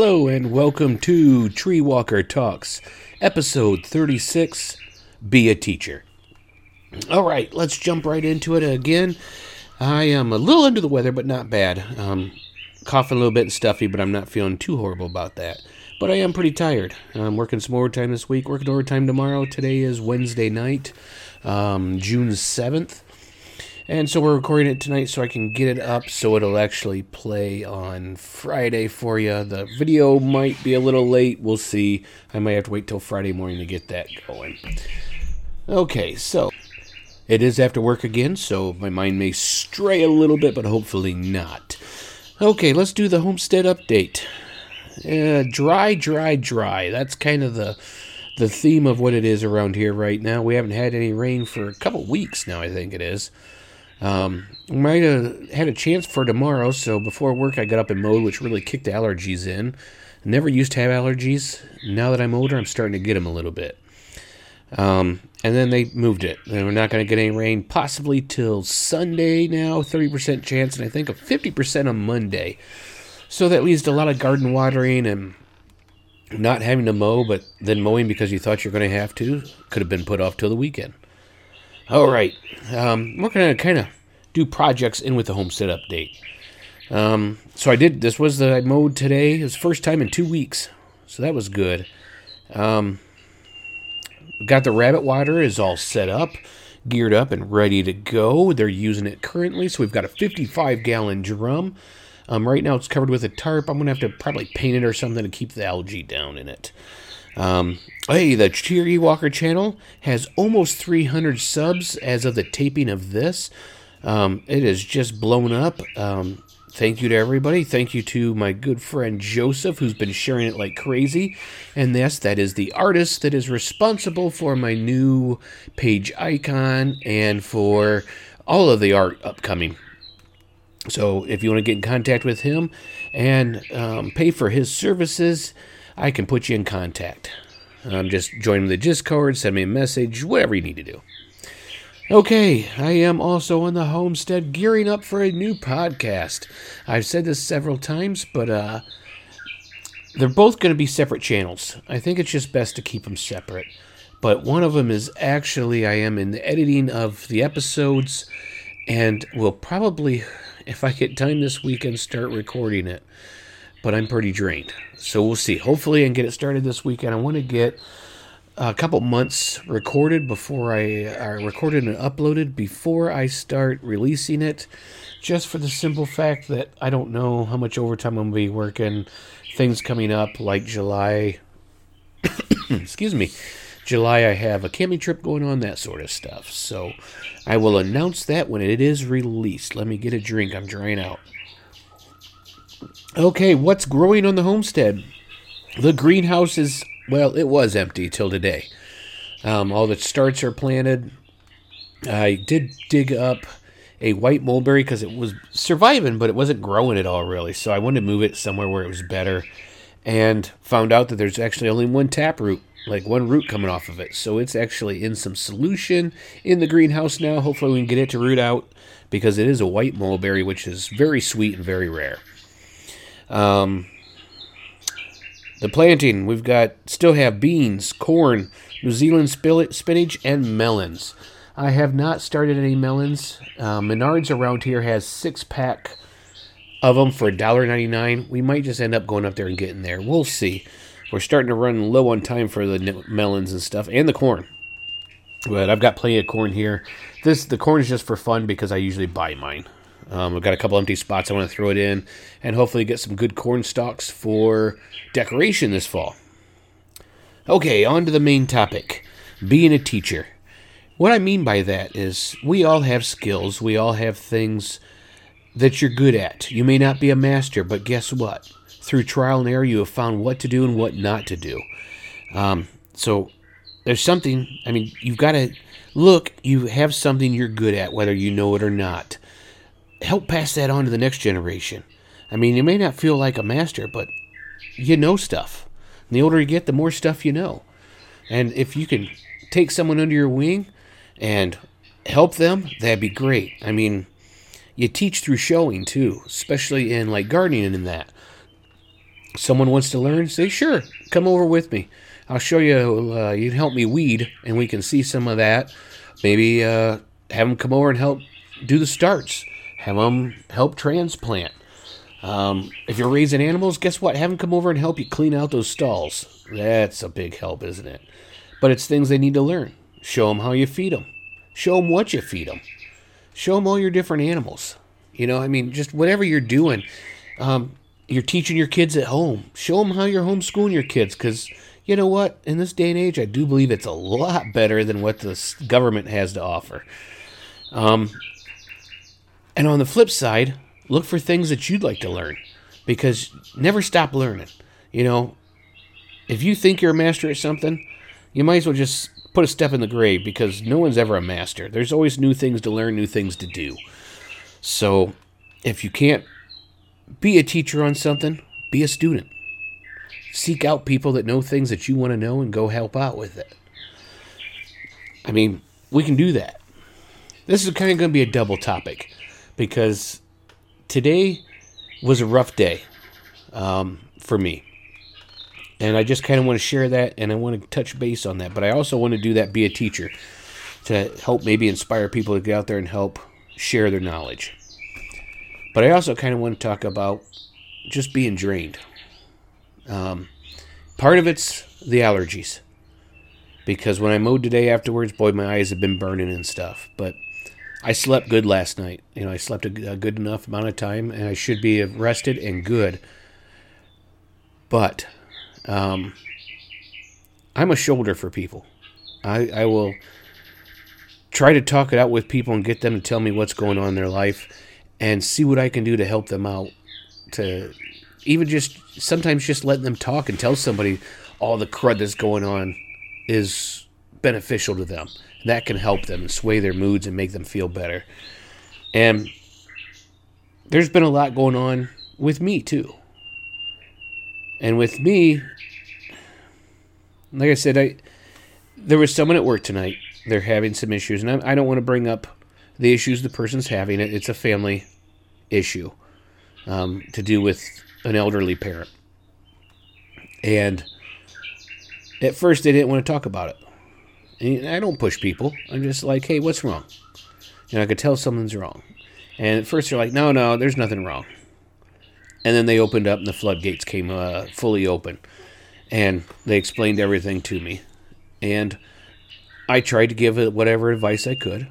Hello and welcome to Tree Walker Talks, episode 36 Be a Teacher. All right, let's jump right into it again. I am a little under the weather, but not bad. Um, coughing a little bit and stuffy, but I'm not feeling too horrible about that. But I am pretty tired. I'm working some overtime this week, working overtime tomorrow. Today is Wednesday night, um, June 7th. And so we're recording it tonight so I can get it up so it'll actually play on Friday for you. The video might be a little late. We'll see. I might have to wait till Friday morning to get that going. Okay, so it is after work again, so my mind may stray a little bit, but hopefully not. Okay, let's do the homestead update. Uh, dry, dry, dry. That's kind of the the theme of what it is around here right now. We haven't had any rain for a couple weeks now, I think it is. Um, might have had a chance for tomorrow, so before work I got up and mowed, which really kicked the allergies in. Never used to have allergies. Now that I'm older, I'm starting to get them a little bit. Um, and then they moved it. And we're not going to get any rain possibly till Sunday now, 30% chance, and I think a 50% on Monday. So that leads to a lot of garden watering and not having to mow, but then mowing because you thought you're going to have to could have been put off till the weekend. All right, um, we're going to kind of do projects in with the homestead update. Um, so I did. This was the I mowed today. It was first time in two weeks, so that was good. Um, got the rabbit water is all set up, geared up, and ready to go. They're using it currently, so we've got a 55 gallon drum. Um, right now it's covered with a tarp. I'm gonna have to probably paint it or something to keep the algae down in it. Um, hey, the Tree Walker channel has almost 300 subs as of the taping of this. Um, it has just blown up. Um, thank you to everybody. Thank you to my good friend Joseph, who's been sharing it like crazy. And yes, that is the artist that is responsible for my new page icon and for all of the art upcoming. So if you want to get in contact with him and um, pay for his services, I can put you in contact. Um, just join the Discord, send me a message, whatever you need to do. Okay, I am also on the homestead gearing up for a new podcast. I've said this several times, but uh, they're both going to be separate channels. I think it's just best to keep them separate. But one of them is actually, I am in the editing of the episodes, and will probably, if I get time this weekend, start recording it but I'm pretty drained. So we'll see. Hopefully, I can get it started this weekend. I want to get a couple months recorded before I recorded and uploaded before I start releasing it. Just for the simple fact that I don't know how much overtime I'm to be working. Things coming up like July. excuse me. July, I have a camping trip going on, that sort of stuff. So I will announce that when it is released. Let me get a drink. I'm drying out. Okay, what's growing on the homestead? The greenhouse is, well, it was empty till today. Um, all the starts are planted. I did dig up a white mulberry because it was surviving, but it wasn't growing at all, really. So I wanted to move it somewhere where it was better and found out that there's actually only one tap root, like one root coming off of it. So it's actually in some solution in the greenhouse now. Hopefully, we can get it to root out because it is a white mulberry, which is very sweet and very rare. Um, the planting, we've got still have beans, corn, New Zealand spinach, and melons. I have not started any melons. Uh, Menards around here has six pack of them for $1.99. We might just end up going up there and getting there. We'll see. We're starting to run low on time for the melons and stuff, and the corn. But I've got plenty of corn here. This the corn is just for fun because I usually buy mine. Um, I've got a couple empty spots I want to throw it in, and hopefully get some good corn stalks for decoration this fall. Okay, on to the main topic being a teacher. What I mean by that is we all have skills, we all have things that you're good at. You may not be a master, but guess what? Through trial and error, you have found what to do and what not to do. Um, so there's something, I mean, you've got to look, you have something you're good at, whether you know it or not help pass that on to the next generation. I mean, you may not feel like a master, but you know stuff. And the older you get, the more stuff you know. And if you can take someone under your wing and help them, that'd be great. I mean, you teach through showing too, especially in like gardening and that. someone wants to learn, say, sure, come over with me. I'll show you. Uh, you can help me weed, and we can see some of that. Maybe uh, have them come over and help do the starts. Have them help transplant. Um, if you're raising animals, guess what? Have them come over and help you clean out those stalls. That's a big help, isn't it? But it's things they need to learn. Show them how you feed them. Show them what you feed them. Show them all your different animals. You know, I mean, just whatever you're doing. Um, you're teaching your kids at home. Show them how you're homeschooling your kids because you know what? In this day and age, I do believe it's a lot better than what the government has to offer. Um, and on the flip side, look for things that you'd like to learn because never stop learning. You know, if you think you're a master at something, you might as well just put a step in the grave because no one's ever a master. There's always new things to learn, new things to do. So if you can't be a teacher on something, be a student. Seek out people that know things that you want to know and go help out with it. I mean, we can do that. This is kind of going to be a double topic because today was a rough day um, for me. And I just kind of want to share that and I want to touch base on that. But I also want to do that, be a teacher to help maybe inspire people to get out there and help share their knowledge. But I also kind of want to talk about just being drained. Um, part of it's the allergies. Because when I mowed today afterwards, boy, my eyes have been burning and stuff. But I slept good last night. You know, I slept a, a good enough amount of time, and I should be rested and good. But um, I'm a shoulder for people. I, I will try to talk it out with people and get them to tell me what's going on in their life and see what I can do to help them out. To even just sometimes just letting them talk and tell somebody all the crud that's going on is beneficial to them. That can help them and sway their moods and make them feel better. And there's been a lot going on with me too. And with me, like I said, I there was someone at work tonight. They're having some issues, and I, I don't want to bring up the issues the person's having. It it's a family issue um, to do with an elderly parent, and at first they didn't want to talk about it. And I don't push people. I'm just like, hey, what's wrong? And I could tell something's wrong. And at first they're like, no, no, there's nothing wrong. And then they opened up and the floodgates came uh, fully open. And they explained everything to me. And I tried to give it whatever advice I could.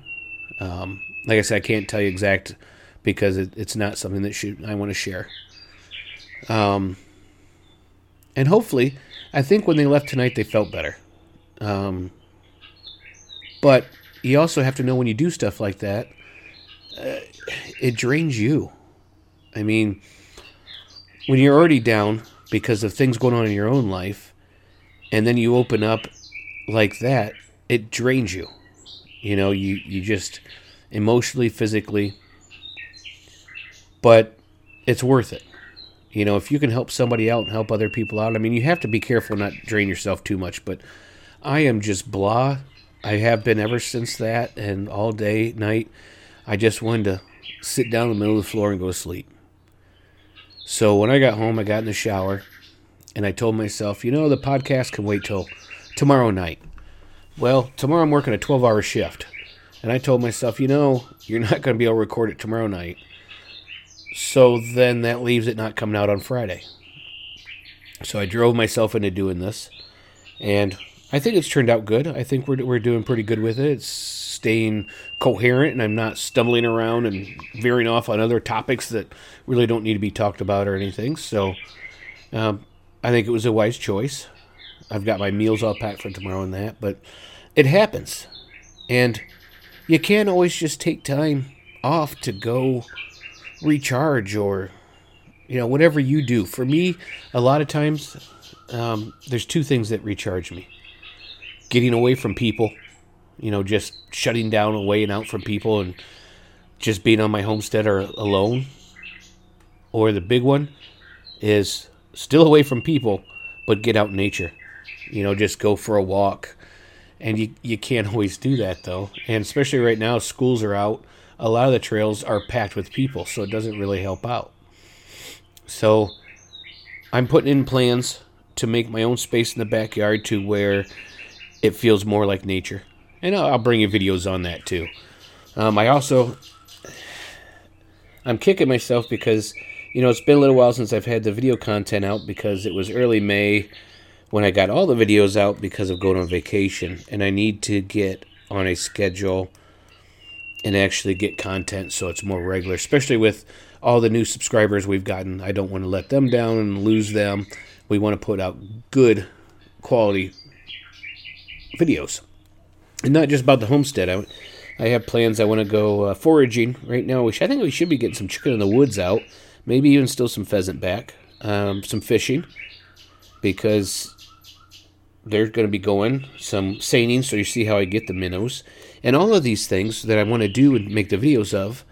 Um, like I said, I can't tell you exact because it, it's not something that should, I want to share. Um, and hopefully, I think when they left tonight, they felt better. Um, but you also have to know when you do stuff like that, uh, it drains you. I mean, when you're already down because of things going on in your own life, and then you open up like that, it drains you. You know, you, you just emotionally, physically, but it's worth it. You know, if you can help somebody out and help other people out, I mean, you have to be careful not drain yourself too much, but I am just blah I have been ever since that, and all day, night, I just wanted to sit down in the middle of the floor and go to sleep. So when I got home, I got in the shower, and I told myself, you know, the podcast can wait till tomorrow night. Well, tomorrow I'm working a 12 hour shift. And I told myself, you know, you're not going to be able to record it tomorrow night. So then that leaves it not coming out on Friday. So I drove myself into doing this. And I think it's turned out good. I think we're, we're doing pretty good with it. It's staying coherent, and I'm not stumbling around and veering off on other topics that really don't need to be talked about or anything. So um, I think it was a wise choice. I've got my meals all packed for tomorrow and that, but it happens. And you can't always just take time off to go recharge or, you know, whatever you do. For me, a lot of times, um, there's two things that recharge me getting away from people, you know, just shutting down away and out from people and just being on my homestead or alone. Or the big one is still away from people, but get out in nature. You know, just go for a walk. And you, you can't always do that though. And especially right now, schools are out. A lot of the trails are packed with people, so it doesn't really help out. So I'm putting in plans to make my own space in the backyard to where it feels more like nature. And I'll, bring you videos on that too. Um, I also, I'm kicking myself because, you know, it's been a little while since I've had the video content out because it was early May when I got all the videos out because of going on vacation. And I need to get on a schedule and actually get content so it's more regular, especially with all the new subscribers we've gotten. I don't want to let them down and lose them. We want to put out good quality videos. And not just about the homestead. I, I have plans. I want to go uh, foraging right now. Which I think we should be getting some chicken in the woods out. Maybe even still some pheasant back. Um, some fishing because they're going to be going some seining. So you see how I get the minnows and all of these things that I want to do and make the videos of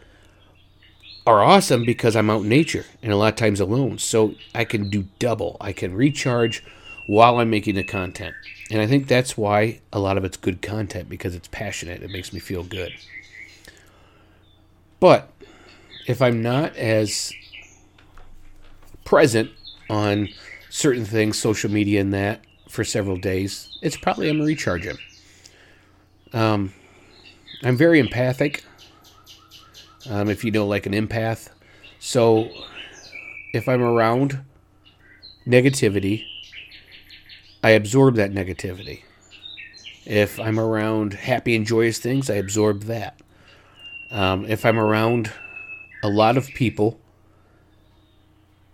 are awesome because I'm out in nature and a lot of times alone. So I can do double. I can recharge while I'm making the content. And I think that's why a lot of it's good content because it's passionate. It makes me feel good. But if I'm not as present on certain things, social media and that, for several days, it's probably I'm recharging. Um, I'm very empathic. Um, if you know, like an empath. So if I'm around negativity, I absorb that negativity. If I'm around happy and joyous things, I absorb that. Um, if I'm around a lot of people,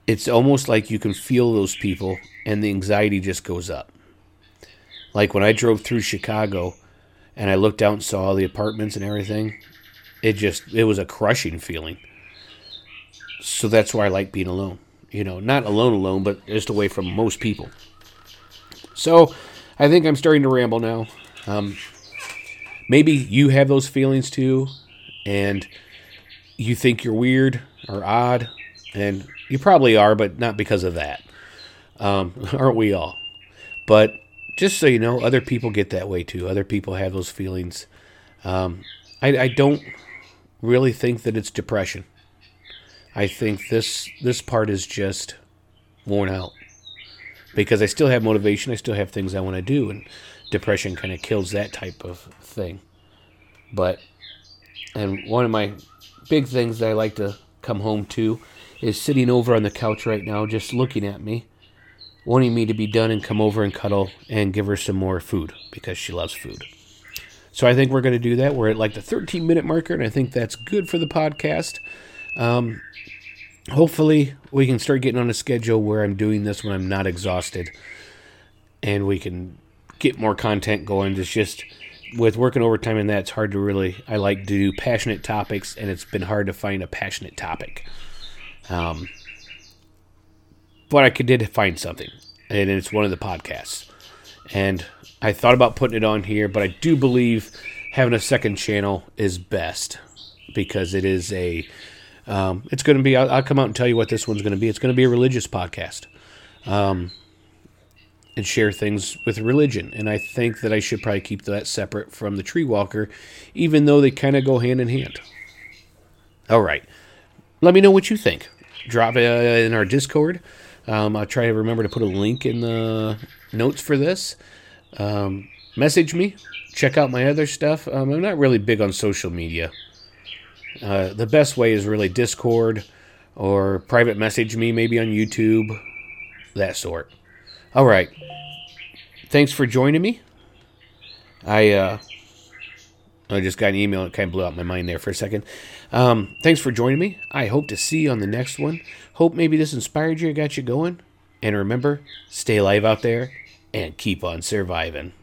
it's almost like you can feel those people and the anxiety just goes up. Like when I drove through Chicago and I looked out and saw all the apartments and everything, it just it was a crushing feeling. So that's why I like being alone. You know, not alone alone, but just away from most people. So I think I'm starting to ramble now. Um, maybe you have those feelings too, and you think you're weird or odd, and you probably are, but not because of that. Um, aren't we all? But just so you know, other people get that way too. Other people have those feelings. Um, I, I don't really think that it's depression. I think this this part is just worn out because I still have motivation. I still have things I want to do, and depression kind of kills that type of thing. But and one of my big things that I like to come home to is sitting over on the couch right now, just looking at me, wanting me to be done and come over and cuddle and give her some more food because she loves food. So I think we're going to do that. We're at like the 13 minute marker, and I think that's good for the podcast. Um, hopefully, we can start getting on a schedule where I'm doing this when I'm not exhausted, and we can get more content going. It's just with working overtime and that, it's hard to really. I like to do passionate topics, and it's been hard to find a passionate topic. Um, but I did find something, and it's one of the podcasts. And I thought about putting it on here, but I do believe having a second channel is best because it is a. Um, it's going to be. I'll, I'll, come out and tell you what this one's going to be. It's going to be a religious podcast, um, and share things with religion. And I think that I should probably keep that separate from the Tree Walker, even though they kind of go hand in hand. All right, let me know what you think. Drop uh, in our Discord. Um, I'll try to remember to put a link in the notes for this. Um, message me. Check out my other stuff. Um, I'm not really big on social media. Uh, the best way is really Discord or private message me, maybe on YouTube, that sort. All right. Thanks for joining me. I uh, I just got an email. It kind of blew out my mind there for a second. Um, thanks for joining me. I hope to see you on the next one. Hope maybe this inspired you, got you going. And remember, stay alive out there and keep on surviving.